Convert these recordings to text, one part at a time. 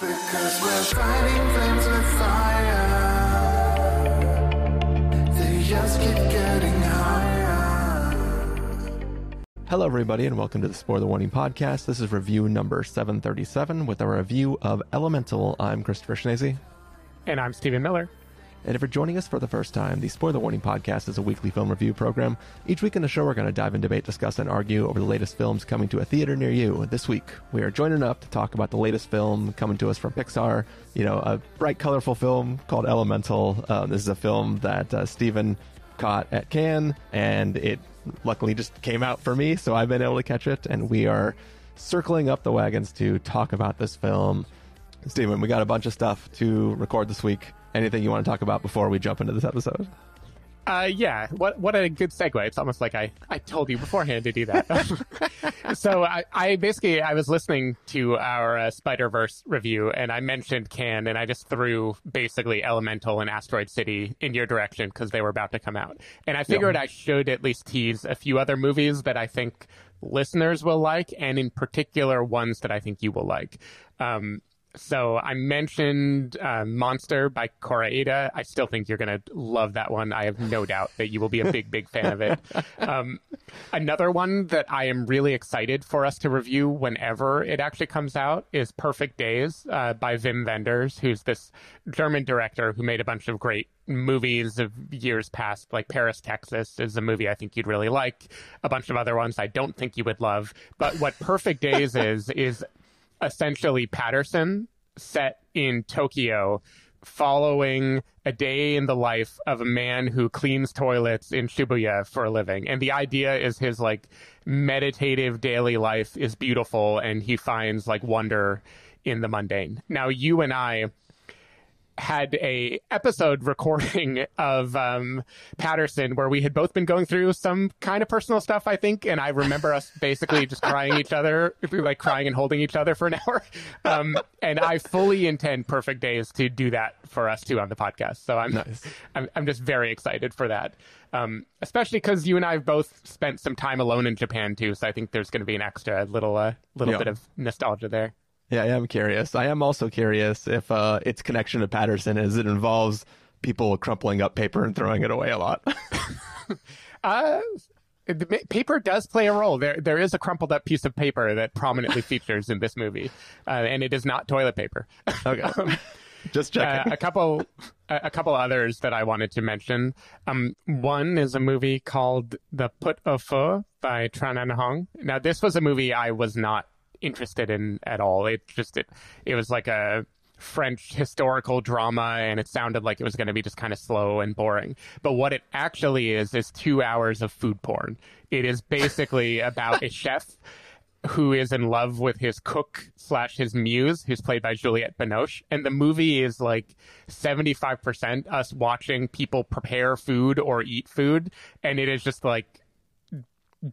Because we're fighting flames with fire. They just keep getting higher. Hello, everybody, and welcome to the Spoiler Warning Podcast. This is review number 737 with a review of Elemental. I'm Christopher Schnese. And I'm Stephen Miller. And if you're joining us for the first time, the Spoiler Warning Podcast is a weekly film review program. Each week in the show, we're going to dive in, debate, discuss, and argue over the latest films coming to a theater near you. This week, we are joining up to talk about the latest film coming to us from Pixar. You know, a bright, colorful film called Elemental. Um, this is a film that uh, Stephen caught at Cannes, and it luckily just came out for me, so I've been able to catch it. And we are circling up the wagons to talk about this film. Stephen, we got a bunch of stuff to record this week. Anything you want to talk about before we jump into this episode? Uh, yeah, what what a good segue. It's almost like I, I told you beforehand to do that. so I, I basically I was listening to our uh, Spider Verse review and I mentioned Cannes, and I just threw basically Elemental and Asteroid City in your direction because they were about to come out. And I figured I should at least tease a few other movies that I think listeners will like, and in particular ones that I think you will like. Um, so I mentioned uh, Monster by Koreeda. I still think you're going to love that one. I have no doubt that you will be a big, big fan of it. Um, another one that I am really excited for us to review whenever it actually comes out is Perfect Days uh, by Wim Wenders, who's this German director who made a bunch of great movies of years past, like Paris, Texas is a movie I think you'd really like. A bunch of other ones I don't think you would love. But what Perfect Days is, is essentially Paterson set in Tokyo following a day in the life of a man who cleans toilets in Shibuya for a living. And the idea is his like meditative daily life is beautiful and he finds like wonder in the mundane. Now you and I had a episode recording of um, Paterson where we had both been going through some kind of personal stuff, I think, and I remember us basically just crying each other, like crying and holding each other for an hour. Um, and I fully intend Perfect Days to do that for us too on the podcast. So I'm Nice. I'm, I'm just very excited for that. Um, especially because you and I have both spent some time alone in Japan too, so I think there's going to be an extra little uh, little Yeah. bit of nostalgia there. Yeah, I am curious. I am also curious if uh, its connection to Paterson is it involves people crumpling up paper and throwing it away a lot. Uh, the paper does play a role. There, there is a crumpled up piece of paper that prominently features in this movie, uh, and it is not toilet paper. okay, just Uh, checking. a couple, a couple others that I wanted to mention. Um, one is a movie called The Pot-au-Feu by Tran Anh Hung. Now, this was a movie I was not interested in at all. It just it, it was like a French historical drama, and it sounded like it was going to be just kind of slow and boring. But what it actually is is two hours of food porn. It is basically about a chef who is in love with his cook slash his muse, who's played by Juliette Binoche. And the movie is like 75% us watching people prepare food or eat food. And it is just like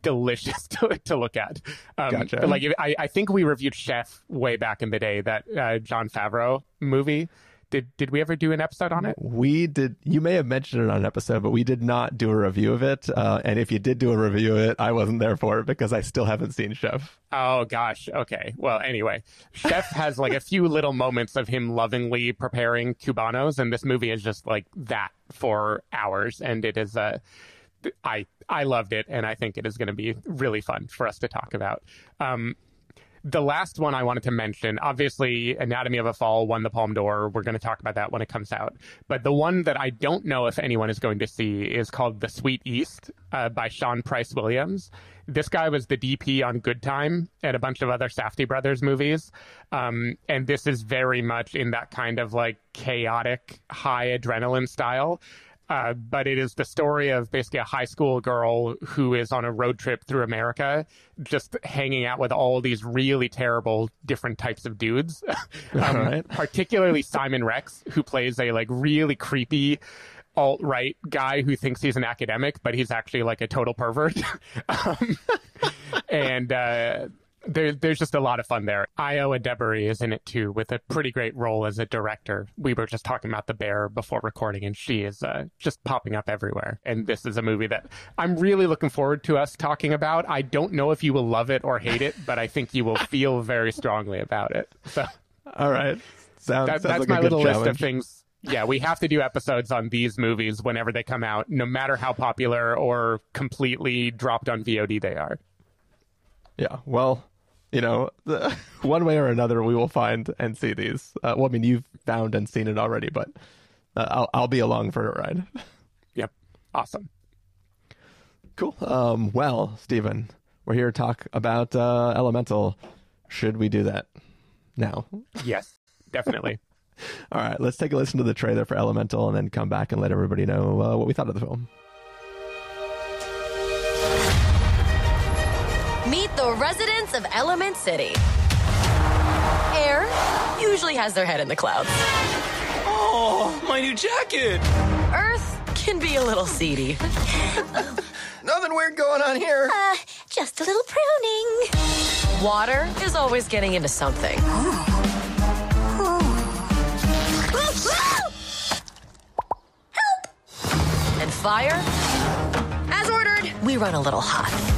delicious to, to look at. Um, Gotcha. Like I, I think we reviewed Chef way back in the day, that uh, Jon Favreau movie. Did, did we ever do an episode on it? We did. You may have mentioned it on an episode, but we did not do a review of it. Uh, and if you did do a review of it, I wasn't there for it because I still haven't seen Chef. Oh gosh. Okay. Well, anyway, Chef has like a few little moments of him lovingly preparing cubanos, and this movie is just like that for hours, and it is Uh, I I loved it, and I think it is going to be really fun for us to talk about. Um, the last one I wanted to mention, obviously, Anatomy of a Fall won the Palme d'Or. We're going to talk about that when it comes out. But the one that I don't know if anyone is going to see is called The Sweet East uh, by Sean Price Williams. This guy was the DP on Good Time and a bunch of other Safdie Brothers movies. Um, and this is very much in that kind of like chaotic, high adrenaline style. Uh, but it is the story of basically a high school girl who is on a road trip through America, just hanging out with all these really terrible different types of dudes. um, Alright. Particularly Simon Rex, who plays a like really creepy alt right guy who thinks he's an academic, but he's actually like a total pervert. um, and uh, there, there's just a lot of fun there. Ayo Edebiri is in it too, with a pretty great role as a director. We were just talking about The Bear before recording, and she is uh, just popping up everywhere. And this is a movie that I'm really looking forward to us talking about. I don't know if you will love it or hate it, but I think you will feel very strongly about it. So All right. Sounds, That, sounds that's like my little list of things. Yeah, we have to do episodes on these movies whenever they come out, no matter how popular or completely dropped on VOD they are. Yeah. Well, you know, the, one way or another, we will find and see these. Uh, well, I mean, you've found and seen it already, but uh, I'll I'll be along for a ride. Yep. Awesome. Cool. Um, well, Stephen, we're here to talk about uh, Elemental. Should we do that now? Yes, definitely. All right, let's take a listen to the trailer for Elemental and then come back and let everybody know uh, what we thought of the film. Residents of Element City. Air usually has their head in the clouds. Oh, my new jacket! Earth can be a little seedy. Nothing weird going on here. Uh, just a little pruning. Water is always getting into something. Help! And fire? As ordered, we run a little hot.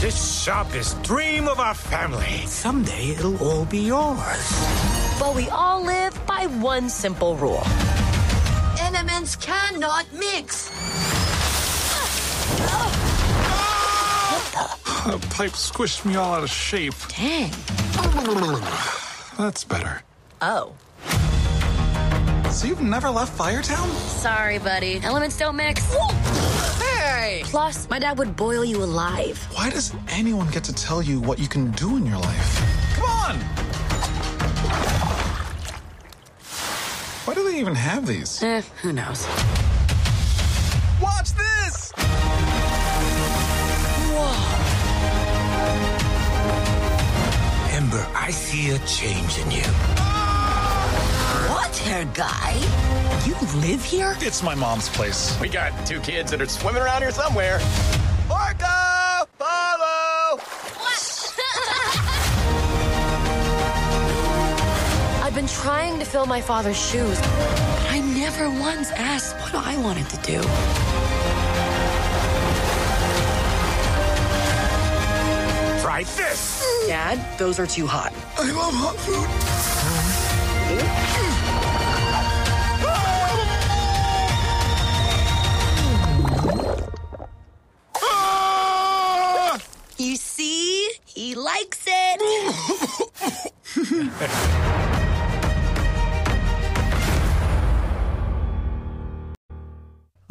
This shop is dream of our family. Someday it'll all be yours. But we all live by one simple rule. Elements cannot mix. A pipe squished me all out of shape. Dang. That's better. Oh. So you've never left Firetown? Sorry, buddy. Elements don't mix. Hey! Plus, my dad would boil you alive. Why does anyone get to tell you what you can do in your life? Come on! Why do they even have these? Eh, who knows? Watch this! Ember, I see a change in you. What, hair guy? You live here? It's my mom's place. We got two kids that are swimming around here somewhere. Orca! Follow! I've been trying to fill my father's shoes. I never once asked what I wanted to do. Try this! Dad, those are too hot. I love hot food. Mm. Likes it.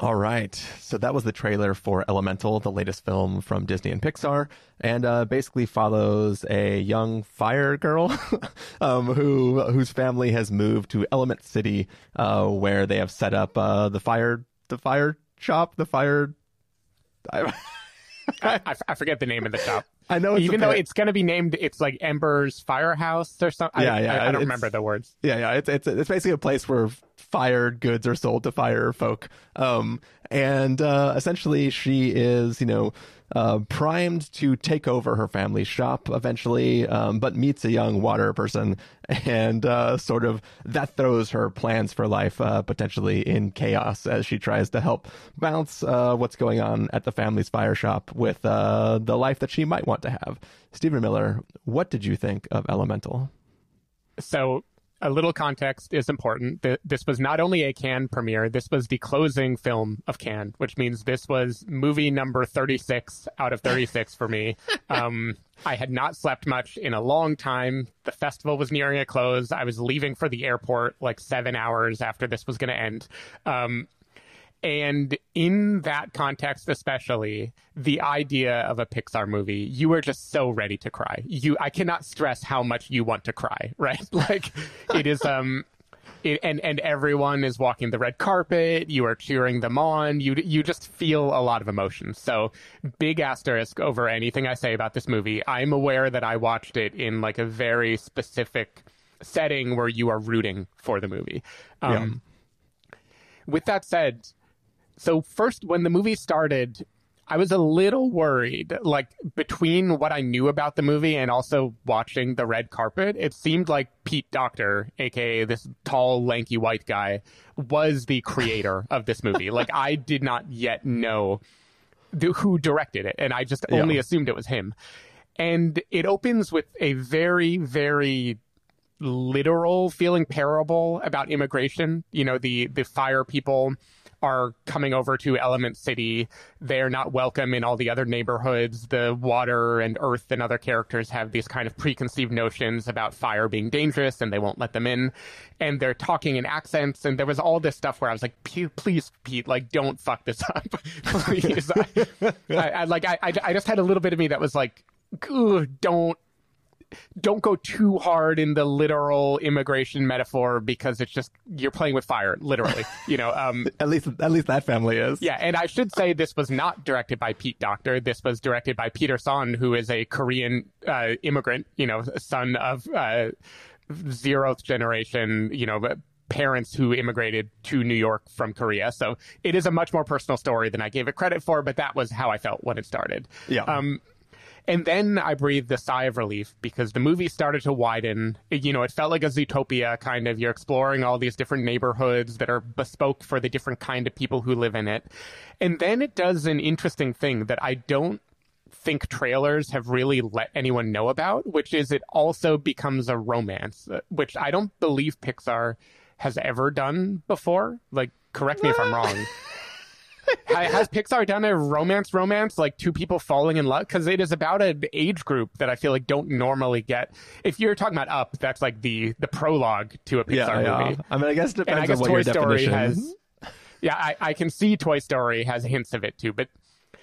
All right, so that was the trailer for Elemental, the latest film from Disney and Pixar, and uh, basically follows a young fire girl um, who whose family has moved to Element City, uh, where they have set up uh, the fire the fire shop, the fire. I, I, I- I forget the name of the shop. I know it's Even though it's going to be named, it's like Ember's Firehouse or something. Yeah, I, yeah, I, I don't it's- remember the words. Yeah, yeah. It's it's it's basically a place where fired goods are sold to fire folk. Um, and uh, essentially, she is you know uh, primed to take over her family's shop eventually, um, but meets a young water person, and uh, sort of that throws her plans for life uh, potentially in chaos as she tries to help balance uh, what's going on at the family's fire shop with uh, the life that she might want to have. Stephen Miller, what did you think of Elemental? So a little context is important. This was not only a Cannes premiere, this was the closing film of Cannes, which means this was movie number 36 out of 36 for me. Um, I had not slept much in a long time. The festival was nearing a close. I was leaving for the airport like seven hours after this was going to end. Um, and in that context, especially the idea of a Pixar movie, you are just so ready to cry. You, I cannot stress how much you want to cry, right? Like it is, um, it, and, and everyone is walking the red carpet. You are cheering them on. You, you just feel a lot of emotion. So big asterisk over anything I say about this movie. I'm aware that I watched it in like a very specific setting where you are rooting for the movie. Um, with that said, so first when the movie started, I was a little worried. Like between what I knew about the movie and also watching the red carpet, it seemed like Pete Docter, aka this tall, lanky white guy, was the creator of this movie. Like I did not yet know th- who directed it, and I just only Yeah. assumed it was him. And it opens with a very, very literal feeling parable about immigration. You know, the, the fire people are coming over to Element City. They're not welcome in all the other neighborhoods. The water and earth and other characters have these kind of preconceived notions about fire being dangerous and they won't let them in. And they're talking in accents. And there was all this stuff where I was like, please, Pete, like, don't fuck this up. please. I, I, I, like, I, I just had a little bit of me that was like, don't don't go too hard in the literal immigration metaphor because it's just you're playing with fire, literally. You know, um, at least at least that family is. Yeah, and I should say this was not directed by Pete Docter. This was directed by Peter Sohn, who is a Korean uh, immigrant. You know, son of uh, zeroth generation. You know, parents who immigrated to New York from Korea. So it is a much more personal story than I gave it credit for, but that was how I felt when it started. Yeah. Um, and then I breathed a sigh of relief because the movie started to widen. It, you know, it felt like a Zootopia kind of. You're exploring all these different neighborhoods that are bespoke for the different kind of people who live in it. And then it does an interesting thing that I don't think trailers have really let anyone know about, which is it also becomes a romance, uh, which I don't believe Pixar has ever done before. Like, correct me if I'm wrong. has Pixar done a romance romance like two people falling in love? Because it is about an age group that I feel like don't normally get. If you're talking about Up, that's like the the prologue to a Pixar yeah, yeah. movie. I mean, I guess it depends and I guess on what Toy your Story definition has. Yeah, I, I can see Toy Story has hints of it too, but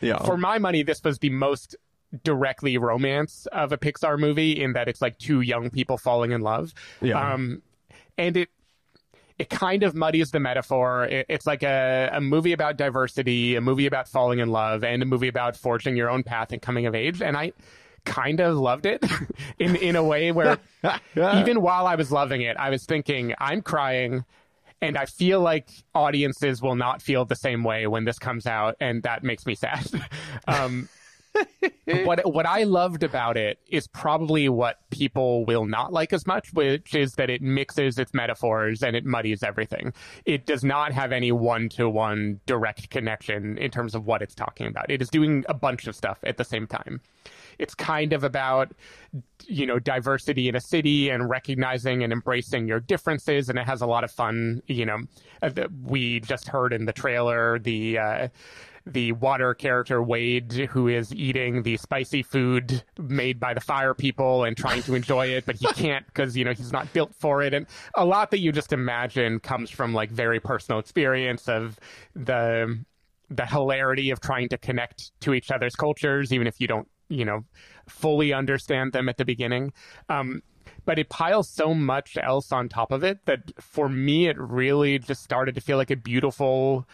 Yeah. for my money, this was the most directly romance of a Pixar movie in that it's like two young people falling in love. Yeah. Um, and it it kind of muddies the metaphor. It, it's like a, a movie about diversity, a movie about falling in love, and a movie about forging your own path and coming of age. And I kind of loved it in in a way where even while I was loving it, I was thinking, I'm crying. And I feel like audiences will not feel the same way when this comes out, and that makes me sad. Um, what what I loved about it is probably what people will not like as much, which is that it mixes its metaphors and it muddies everything. It does not have any one to one direct connection in terms of what it's talking about. It is doing a bunch of stuff at the same time. It's kind of about you know diversity in a city and recognizing and embracing your differences, and it has a lot of fun. You know, uh, we just heard in the trailer the. Uh, the water character Wade, who is eating the spicy food made by the fire people and trying to enjoy it, but he can't because you know he's not built for it, and a lot that you just imagine comes from like very personal experience of the the hilarity of trying to connect to each other's cultures, even if you don't you know fully understand them at the beginning. Um, but it piles so much else on top of it that for me it really just started to feel like a beautiful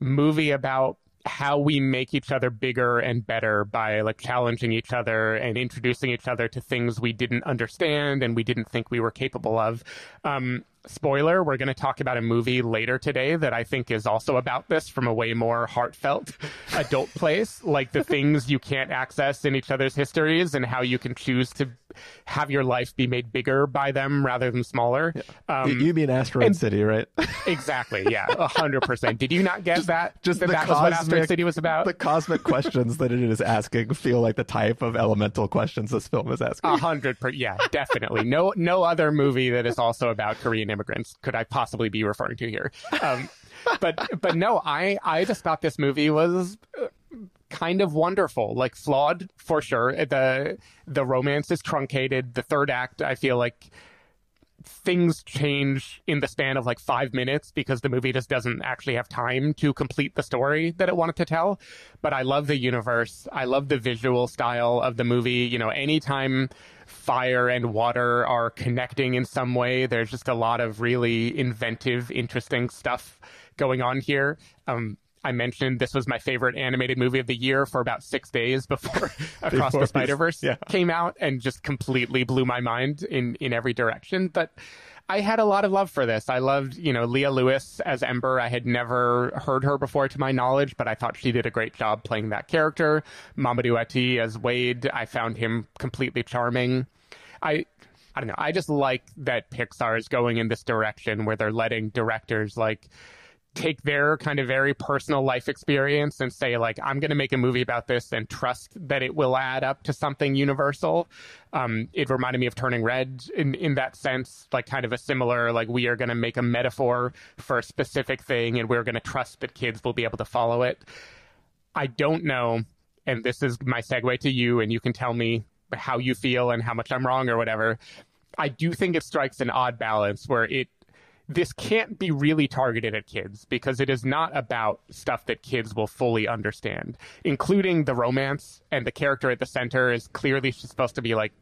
movie about how we make each other bigger and better by like challenging each other and introducing each other to things we didn't understand and we didn't think we were capable of. Um, spoiler, we're going to talk about a movie later today that I think is also about this from a way more heartfelt adult place, like the things you can't access in each other's histories and how you can choose to have your life be made bigger by them rather than smaller. Um, you, mean Asteroid and- City, right? Exactly. Yeah. A hundred percent. Did you not get that? Just that, the that was what Asteroid cosmic- City was about. The cosmic questions that it is asking feel like the type of elemental questions this film is asking. A hundred percent. Yeah, definitely. No, no other movie that is also about Korean immigrants could I possibly be referring to here. Um, but but no, I I just thought this movie was. uh, Kind of wonderful, like flawed for sure. The the romance is truncated. The third act, I feel like things change in the span of like five minutes because the movie just doesn't actually have time to complete the story that it wanted to tell. But I love the universe. I love the visual style of the movie. You know, anytime fire and water are connecting in some way, there's just a lot of really inventive, interesting stuff going on here. Um, I mentioned this was my favorite animated movie of the year for about six days before Across the Spider Verse yeah. came out and just completely blew my mind in in every direction. But I had a lot of love for this. I loved, you know, Leah Lewis as Ember. I had never heard her before to my knowledge, but I thought she did a great job playing that character. Mamoudou Athie as Wade. I found him completely charming. I I don't know. I just like that Pixar is going in this direction where they're letting directors like take their kind of very personal life experience and say like i'm going to make a movie about this and trust that it will add up to something universal. Um, it reminded me of turning red in, in that sense like kind of a similar like we are going to make a metaphor for a specific thing and we're going to trust that kids will be able to follow it. I don't know and this is my segue to you and you can tell me how you feel and how much i'm wrong or whatever. I do think it strikes an odd balance where it this can't be really targeted at kids because it is not about stuff that kids will fully understand, including the romance and the character at the center is clearly supposed to be like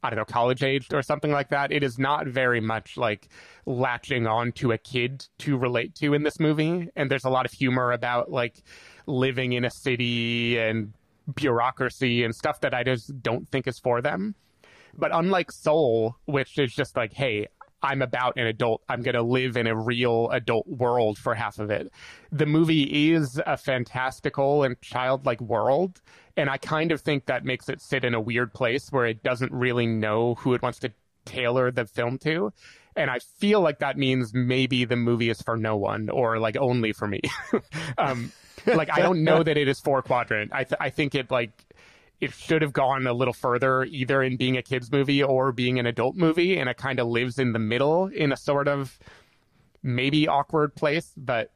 I don't know, college aged or something like that. It is not very much like latching on to a kid to relate to in this movie. And there's a lot of humor about like living in a city and bureaucracy and stuff that I just don't think is for them. But unlike Soul, which is just like, hey, I'm about an adult. I'm going to live in a real adult world for half of it. The movie is a fantastical and childlike world. And I kind of think that makes it sit in a weird place where it doesn't really know who it wants to tailor the film to. And I feel like that means maybe the movie is for no one or like only for me. um, like, I don't know that it is four quadrant. I, th- I think it like it should have gone a little further, either in being a kids movie or being an adult movie, and it kind of lives in the middle in a sort of maybe awkward place. But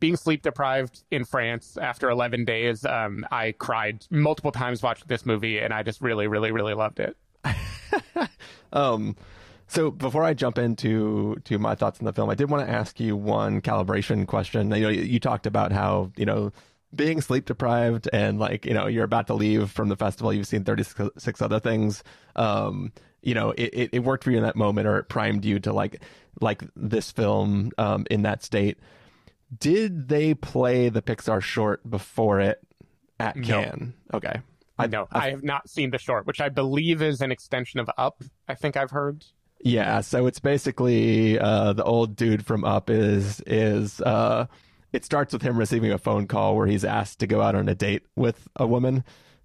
being sleep deprived in France after 11 days, um, I cried multiple times watching this movie, and I just really, really, really loved it. um, so before I jump into to my thoughts on the film, I did want to ask you one calibration question. You know, you, you talked about how you know being sleep deprived and like you know you're about to leave from the festival you've seen 36 other things um you know it, it, it worked for you in that moment or it primed you to like like this film um in that state did they play the pixar short before it at No. cannes okay I know. I have not seen the short, which I believe is an extension of Up. I think I've heard. Yeah, so it's basically uh, the old dude from Up is is uh, it starts with him receiving a phone call where he's asked to go out on a date with a woman,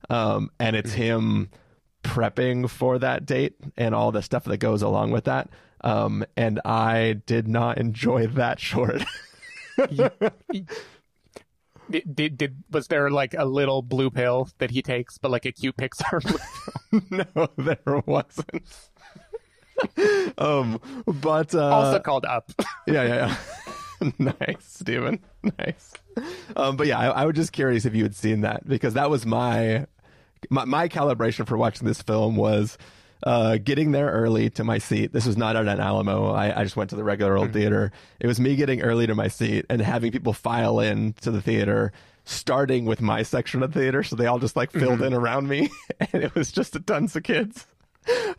um, and it's him prepping for that date and all the stuff that goes along with that. Um, and I did not enjoy that short. Did, did, did was there like a little blue pill that he takes, but like a cute Pixar blue pill? no, there wasn't. um, but uh, also called Up. yeah, yeah, yeah. nice, Stephen. Nice. Um, but yeah, I, I was just curious if you had seen that because that was my my, my calibration for watching this film was uh, getting there early to my seat. This was not at an Alamo. I, I just went to the regular old theater. It was me getting early to my seat and having people file in to the theater, starting with my section of the theater. So they all just like filled in around me, and it was just a tons of kids.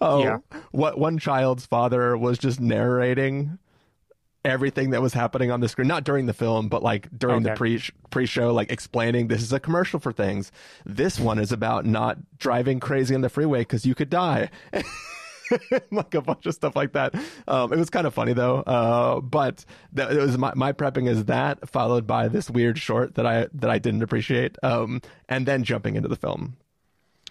Oh, Yeah. what one child's father was just narrating everything that was happening on the screen not during the film but like during the pre pre-show like explaining this is a commercial for things. This one is about not driving crazy on the freeway because you could die. Like a bunch of stuff like that. Um, it was kind of funny though. Uh, but that, it was my, my prepping is that followed by this weird short that i that i didn't appreciate um, and then jumping into the film.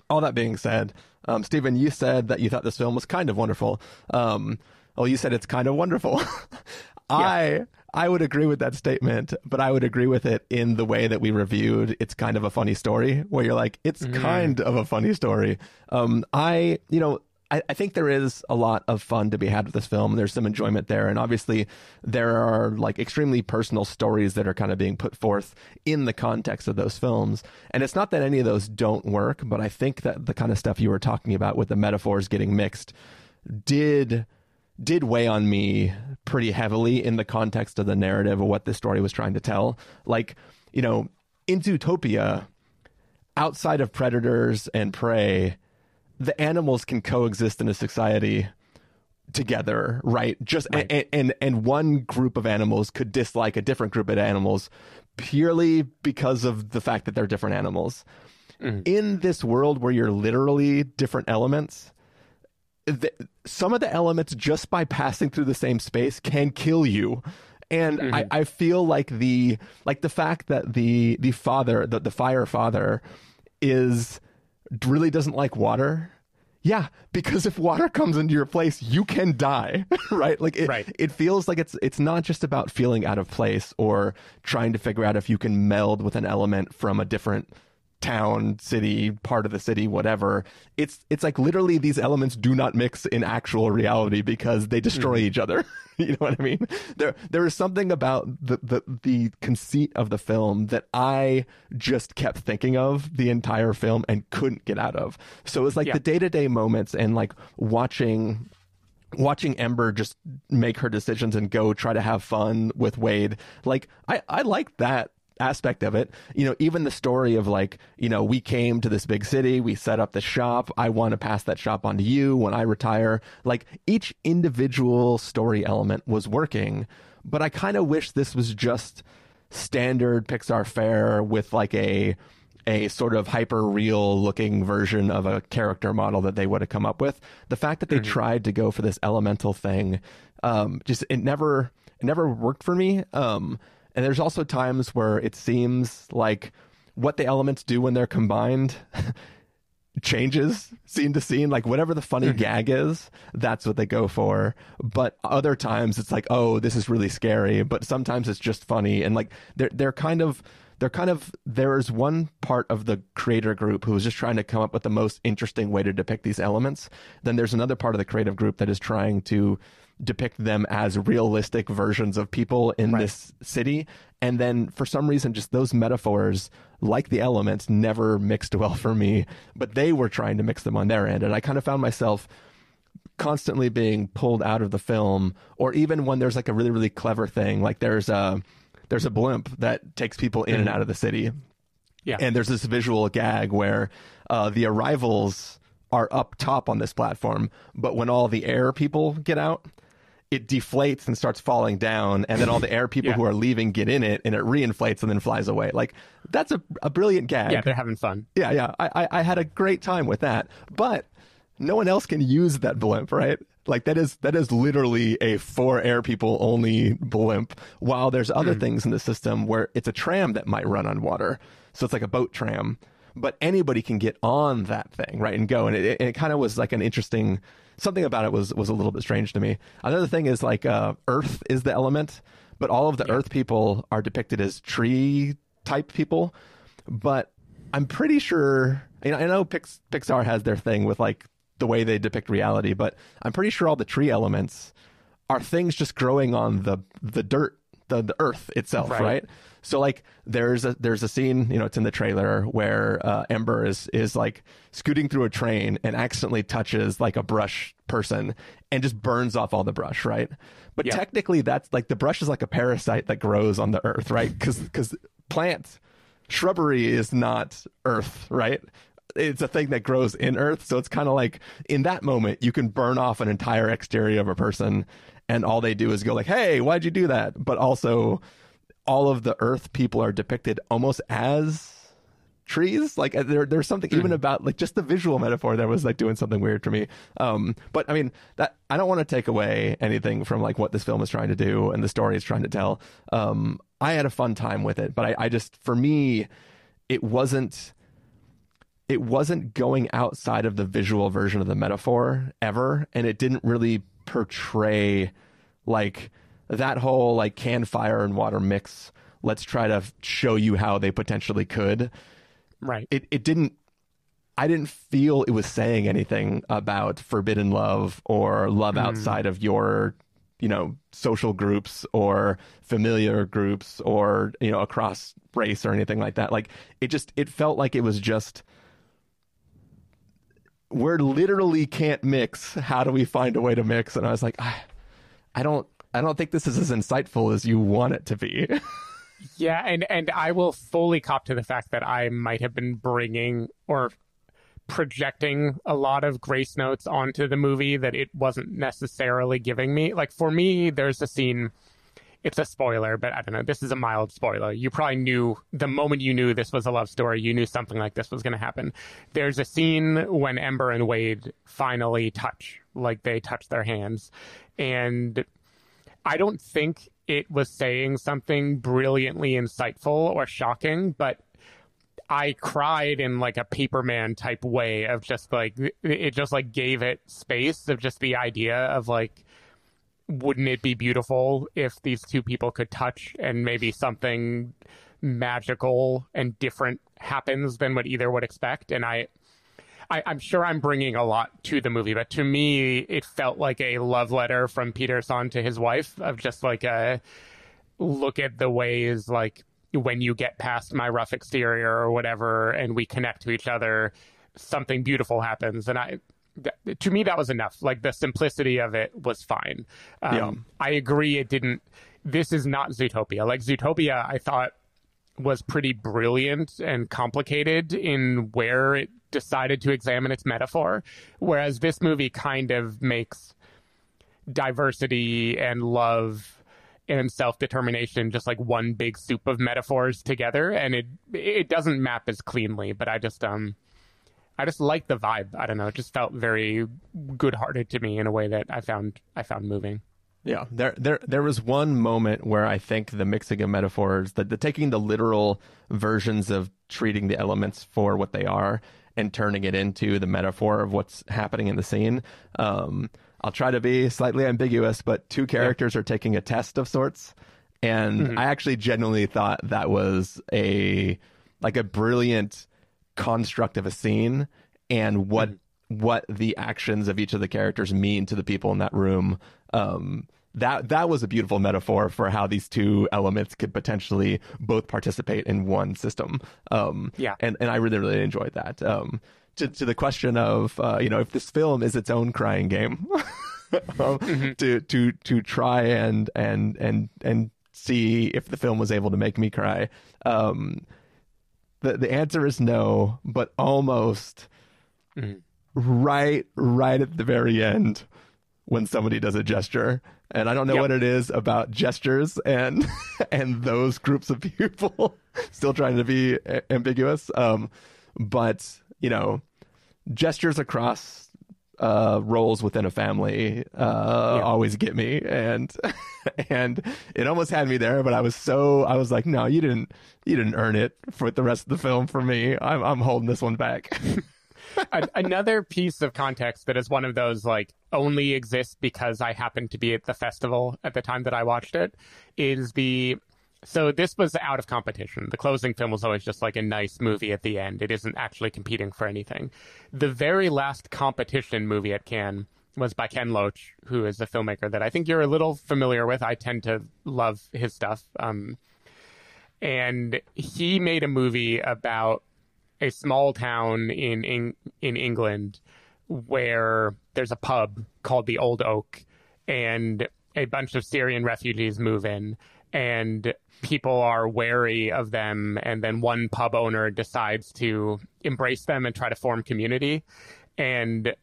All that being said, um, Stephen, you said that you thought this film was kind of wonderful. Um, well, you said it's kind of wonderful. I I would agree with that statement, but I would agree with it in the way that we reviewed. It's kind of a funny story where you're like, it's kind of a funny story. Um, I you know. I, I think there is a lot of fun to be had with this film. There's some enjoyment there, and obviously there are like extremely personal stories that are kind of being put forth in the context of those films. And it's not that any of those don't work, but I think that the kind of stuff you were talking about with the metaphors getting mixed did did weigh on me pretty heavily in the context of the narrative of what this story was trying to tell. Like, you know, in Zootopia, outside of predators and prey, the animals can coexist in a society together, right? Just And, and and one group of animals could dislike a different group of animals purely because of the fact that they're different animals. Mm. In this world where you're literally different elements, the, some of the elements just by passing through the same space can kill you and I, mm-hmm. I feel like the like the fact that the the father the, the fire father is really doesn't like water yeah, because if water comes into your place, you can die, right? Like it, Right. it feels like it's it's not just about feeling out of place or trying to figure out if you can meld with an element from a different town, city, part of the city, whatever. It's it's like literally these elements do not mix in actual reality because they destroy mm-hmm. each other. you know what I mean? There there is something about the, the the conceit of the film that I just kept thinking of the entire film and couldn't get out of. So it's like Yeah. the day to day moments and like watching watching Ember just make her decisions and go try to have fun with Wade, like I, I like that aspect of it. You know, even the story of like, you know, we came to this big city, we set up the shop, I want to pass that shop on to you when I retire. Like each individual story element was working, but I kind of wish this was just standard Pixar fare with like a a sort of hyper real looking version of a character model that they would have come up with. The fact that they tried to go for this elemental thing, um, just it never it never worked for me. Um, and there's also times where it seems like what the elements do when they're combined changes scene to scene. Like whatever the funny mm-hmm. gag is that's what they go for. But other times it's like oh this is really scary. But sometimes it's just funny. And like they're they're kind of they're kind of there's one part of the creator group who is just trying to come up with the most interesting way to depict these elements. Then there's another part of the creative group that is trying to depict them as realistic versions of people in this city. And then for some reason just those metaphors like the elements never mixed well for me but they were trying to mix them on their end. And i kind of found myself constantly being pulled out of the film or even when there's like a really really clever thing like there's a there's a blimp that takes people in and out of the city. Yeah. and there's this visual gag where uh, the arrivals are up top on this platform, but when all the air people get out, it deflates and starts falling down, and then all the air people Yeah. who are leaving get in it, and it reinflates and then flies away. Like that's a, a brilliant gag. yeah, they're having fun. yeah, yeah. I, I I had a great time with that, but no one else can use that blimp, right? Like that is that is literally a for air people only blimp. While there's other hmm. things in the system where it's a tram that might run on water, so it's like a boat tram, but anybody can get on that thing, right, and go. And it, it, kind of was like an interesting something about it was was a little bit strange to me. Another thing is like uh, Earth is the element, but all of the Earth people are depicted as tree type people, but I'm pretty sure. You know, I know Pix, Pixar has their thing with like the way they depict reality, but I'm pretty sure all the tree elements are things just growing on the the dirt, the the earth itself, right? Right. So like there's a there's a scene, you know, it's in the trailer where uh, Ember is is like scooting through a train and accidentally touches like a brush person and just burns off all the brush, right? But Yeah. technically that's like the brush is like a parasite that grows on the earth, right? Cuz cuz plants shrubbery is not earth, right? It's a thing that grows in earth. So it's kind of like in that moment, you can burn off an entire exterior of a person and all they do is go like, Hey, why'd you do that? But also all of the earth people are depicted almost as trees. Like uh, there, there's something even about like just the visual metaphor that was like doing something weird for me. Um, but I mean that I don't want to take away anything from like what this film is trying to do and the story it's trying to tell. Um, I had a fun time with it, but I, I just for me, it wasn't. It wasn't going outside of the visual version of the metaphor ever, and it didn't really portray like that whole like can fire and water mix. Let's try to show you how they potentially could Right. it it didn't I didn't feel it was saying anything about forbidden love or love hmm. outside of your you know social groups or familiar groups or you know across race or anything like that like it just it felt like it was just we're literally can't mix how do we find a way to mix and i was like i, I don't i don't think this is as insightful as you want it to be Yeah, and and I will fully cop to the fact that I might have been bringing or projecting a lot of grace notes onto the movie that it wasn't necessarily giving me. Like for me, there's a scene. It's a spoiler, but I don't know. This is a mild spoiler. You probably knew the moment you knew this was a love story, you knew something like this was going to happen. There's a scene when Ember and Wade finally touch, like they touch their hands, and I don't think it was saying something brilliantly insightful or shocking, but I cried in like a paperman type way of just like it just like gave it space of just the idea of like wouldn't it be beautiful if these two people could touch and maybe something magical and different happens than what either would expect and I I, am sure I'm bringing a lot to the movie, but to me, it felt like a love letter from Peter Sohn to his wife of just like a look at the ways like when you get past my rough exterior or whatever, and we connect to each other, something beautiful happens. And I, th- to me, that was enough. Like the simplicity of it was fine. Um, Yeah. I agree. It didn't. This is not Zootopia. Like Zootopia, I thought was pretty brilliant and complicated in where it decided to examine its metaphor, whereas this movie kind of makes diversity and love and self-determination just like one big soup of metaphors together and it it doesn't map as cleanly but i just um i just like the vibe. I don't know. It just felt very good-hearted to me in a way that i found i found moving. Yeah, there there there was one moment where I think the mixing of metaphors, the, the taking the literal versions of treating the elements for what they are and turning it into the metaphor of what's happening in the scene. Um, I'll try to be slightly ambiguous, but two characters are taking a test of sorts, and I actually genuinely thought that was a like a brilliant construct of a scene and what what the actions of each of the characters mean to the people in that room. Um, that that was a beautiful metaphor for how these two elements could potentially both participate in one system. Um, Yeah. and and I really really enjoyed that. Um, to to the question of uh, you know if this film is its own crying game, um, to to to try and and and and see if the film was able to make me cry. Um, the the answer is no, but almost right right at the very end when somebody does a gesture. And I don't know Yep. what it is about gestures and and those groups of people still trying to be a- ambiguous. Um, but you know, gestures across uh, roles within a family uh, always get me, and and it almost had me there. But I was so I was like, no, you didn't you didn't earn it for the rest of the film for me. I'm I'm holding this one back. Another piece of context that is one of those like only exists because I happened to be at the festival at the time that I watched it is the so this was out of competition. The closing film was always just like a nice movie at the end. It isn't actually competing for anything. The very last competition movie at Cannes was by Ken Loach, who is a filmmaker that I think you're a little familiar with. I tend to love his stuff. Um, and he made a movie about a small town in in, in England where there's a pub called the Old Oak and a bunch of Syrian refugees move in and people are wary of them and then one pub owner decides to embrace them and try to form community and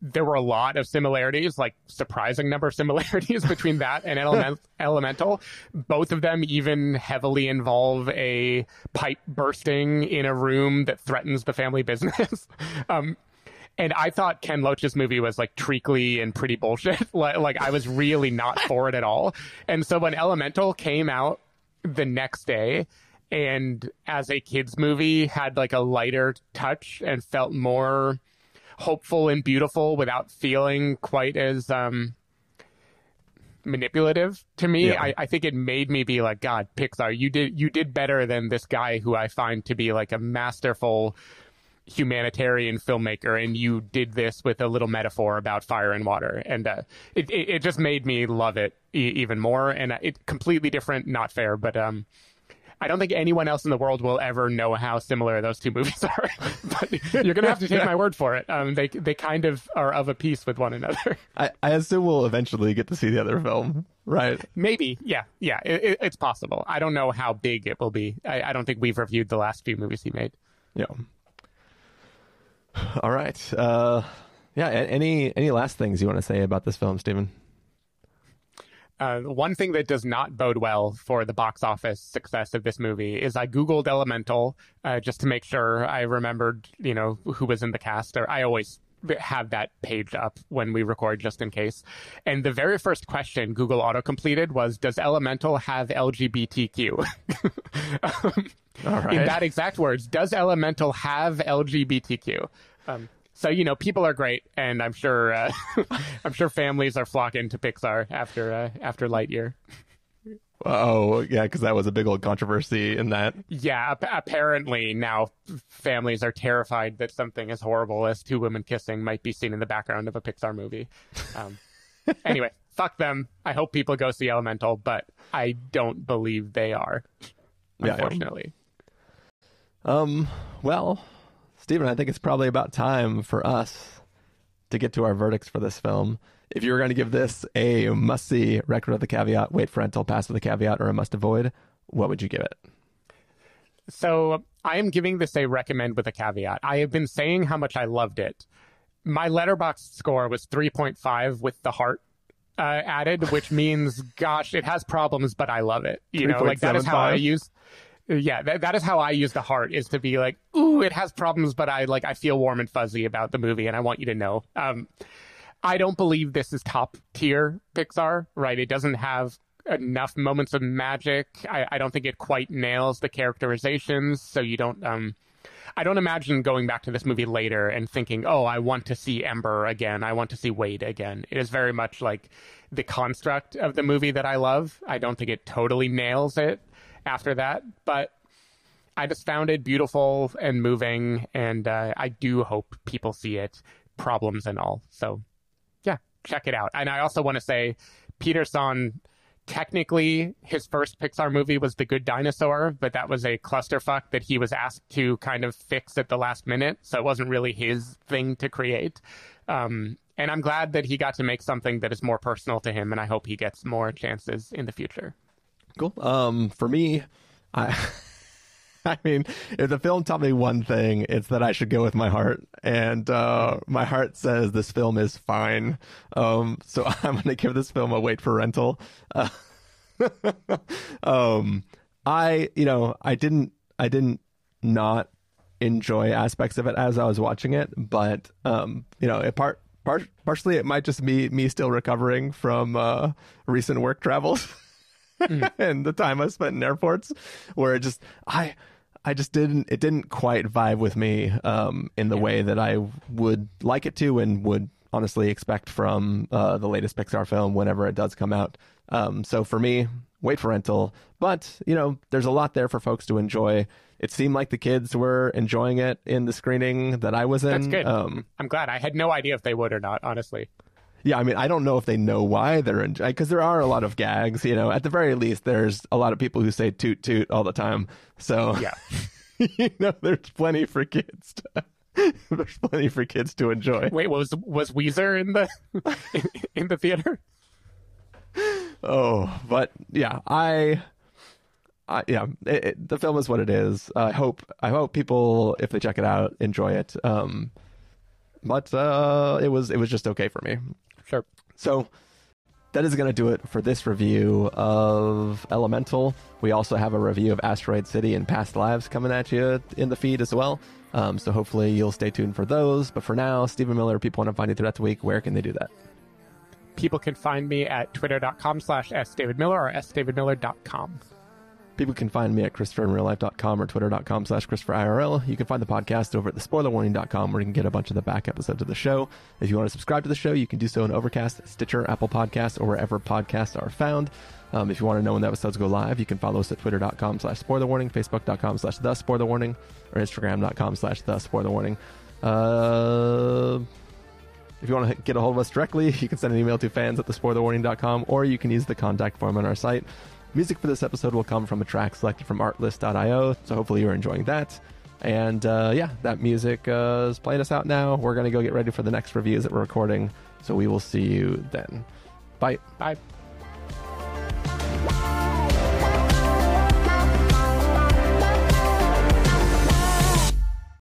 there were a lot of similarities, like surprising number of similarities between that and element, Elemental. Both of them even heavily involve a pipe bursting in a room that threatens the family business. um, and I thought Ken Loach's movie was like treacly and pretty bullshit. like, like I was really not for it at all. And so when Elemental came out the next day and as a kids movie had like a lighter touch and felt more hopeful and beautiful without feeling quite as um manipulative to me Yeah. I, I think it made me be like god pixar you did you did better than this guy who i find to be like a masterful humanitarian filmmaker and you did this with a little metaphor about fire and water and uh, it, it, it just made me love it e- even more and uh, it completely different not fair but um I don't think anyone else in the world will ever know how similar those two movies are. but you're going to have to take my word for it. Um, they they kind of are of a piece with one another. I, I assume we'll eventually get to see the other film, right? Maybe, yeah, yeah, it, it's possible. I don't know how big it will be. I, I don't think we've reviewed the last few movies he made. Yeah. All right. Uh, yeah. Any any last things you want to say about this film, Stephen? Uh, one thing that does not bode well for the box office success of this movie is I googled Elemental uh, just to make sure I remembered, you know, who was in the cast. Or I always have that page up when we record just in case. And the very first question Google auto completed was Does Elemental have LGBTQ? um, right. In that exact words, does Elemental have LGBTQ? Um, so you know, people are great, and I'm sure uh, I'm sure families are flocking to Pixar after uh, after Lightyear. Oh, yeah, because that was a big old controversy in that. Yeah, ap- apparently now families are terrified that something as horrible as two women kissing might be seen in the background of a Pixar movie. Um, anyway, fuck them. I hope people go see Elemental, but I don't believe they are. Yeah, Unfortunately. Um, well, Stephen, I think it's probably about time for us to get to our verdicts for this film. If you were going to give this a must see, record with the caveat, wait for rental, pass with the caveat, or a must avoid, what would you give it? So I am giving this a recommend with a caveat. I have been saying how much I loved it. My Letterboxd score was 3.5 with the heart uh, added, which means, gosh, it has problems, but I love it. You know, like that is how I use. Yeah, that, that is how I use the heart is to be like, ooh, it has problems, but I like I feel warm and fuzzy about the movie, and I want you to know. Um, I don't believe this is top tier Pixar, right? It doesn't have enough moments of magic. I, I don't think it quite nails the characterizations, so you don't. Um, I don't imagine going back to this movie later and thinking, "Oh, I want to see Ember again. I want to see Wade again." It is very much like the construct of the movie that I love. I don't think it totally nails it after that, but I just found it beautiful and moving, and uh, I do hope people see it, problems and all. So, check it out. And I also want to say, Peter Sohn, technically, his first Pixar movie was The Good Dinosaur, but that was a clusterfuck that he was asked to kind of fix at the last minute, so it wasn't really his thing to create. Um, and I'm glad that he got to make something that is more personal to him, and I hope he gets more chances in the future. Cool. Um, for me, I, I mean, if the film taught me one thing, it's that I should go with my heart, and uh, my heart says this film is fine. Um, so I'm going to give this film a wait for rental. Uh, um, I, you know, I didn't, I didn't not enjoy aspects of it as I was watching it, but um, you know, it part. Part, partially, it might just be me still recovering from uh, recent work travels. and the time I spent in airports, where it just I I just didn't it didn't quite vibe with me um, in the way that I would like it to and would honestly expect from uh, the latest Pixar film whenever it does come out. Um, so for me, wait for rental. But you know, there's a lot there for folks to enjoy. It seemed like the kids were enjoying it in the screening that I was in. That's good. Um, I'm glad. I had no idea if they would or not, honestly. Yeah, I mean, I don't know if they know why they're in because there are a lot of gags. You know, at the very least, there's a lot of people who say "toot toot" all the time. So Yeah. you know, there's plenty for kids. To, there's plenty for kids to enjoy. Wait, was was Weezer in the in, in the theater? Oh, but yeah, I, I yeah, it, it, the film is what it is. I hope I hope people, if they check it out, enjoy it. Um, but uh, it was it was just okay for me. Sure. So that is going to do it for this review of Elemental. We also have a review of Asteroid City and Past Lives coming at you in the feed as well. Um, so hopefully you'll stay tuned for those. But for now, Stephen Miller, people want to find you throughout the week. Where can they do that? People can find me at twitter.com slash sdavidmiller or sdavidmiller.com. People can find me at ChristopherInRealLife.com or Twitter.com slash ChristopherIRL. You can find the podcast over at TheSpoilerWarning.com where you can get a bunch of the back episodes of the show. If you want to subscribe to the show, you can do so in Overcast, Stitcher, Apple Podcasts, or wherever podcasts are found. Um, if you want to know when the episodes go live, you can follow us at Twitter.com slash SpoilerWarning, Facebook.com slash The SpoilerWarning, or Instagram.com slash The SpoilerWarning. Uh... If you want to get a hold of us directly, you can send an email to fans at thespoilerwarning.com or you can use the contact form on our site. Music for this episode will come from a track selected from artlist.io, so hopefully you're enjoying that. And uh, yeah, that music uh, is playing us out now. We're going to go get ready for the next reviews that we're recording, so we will see you then. Bye. Bye.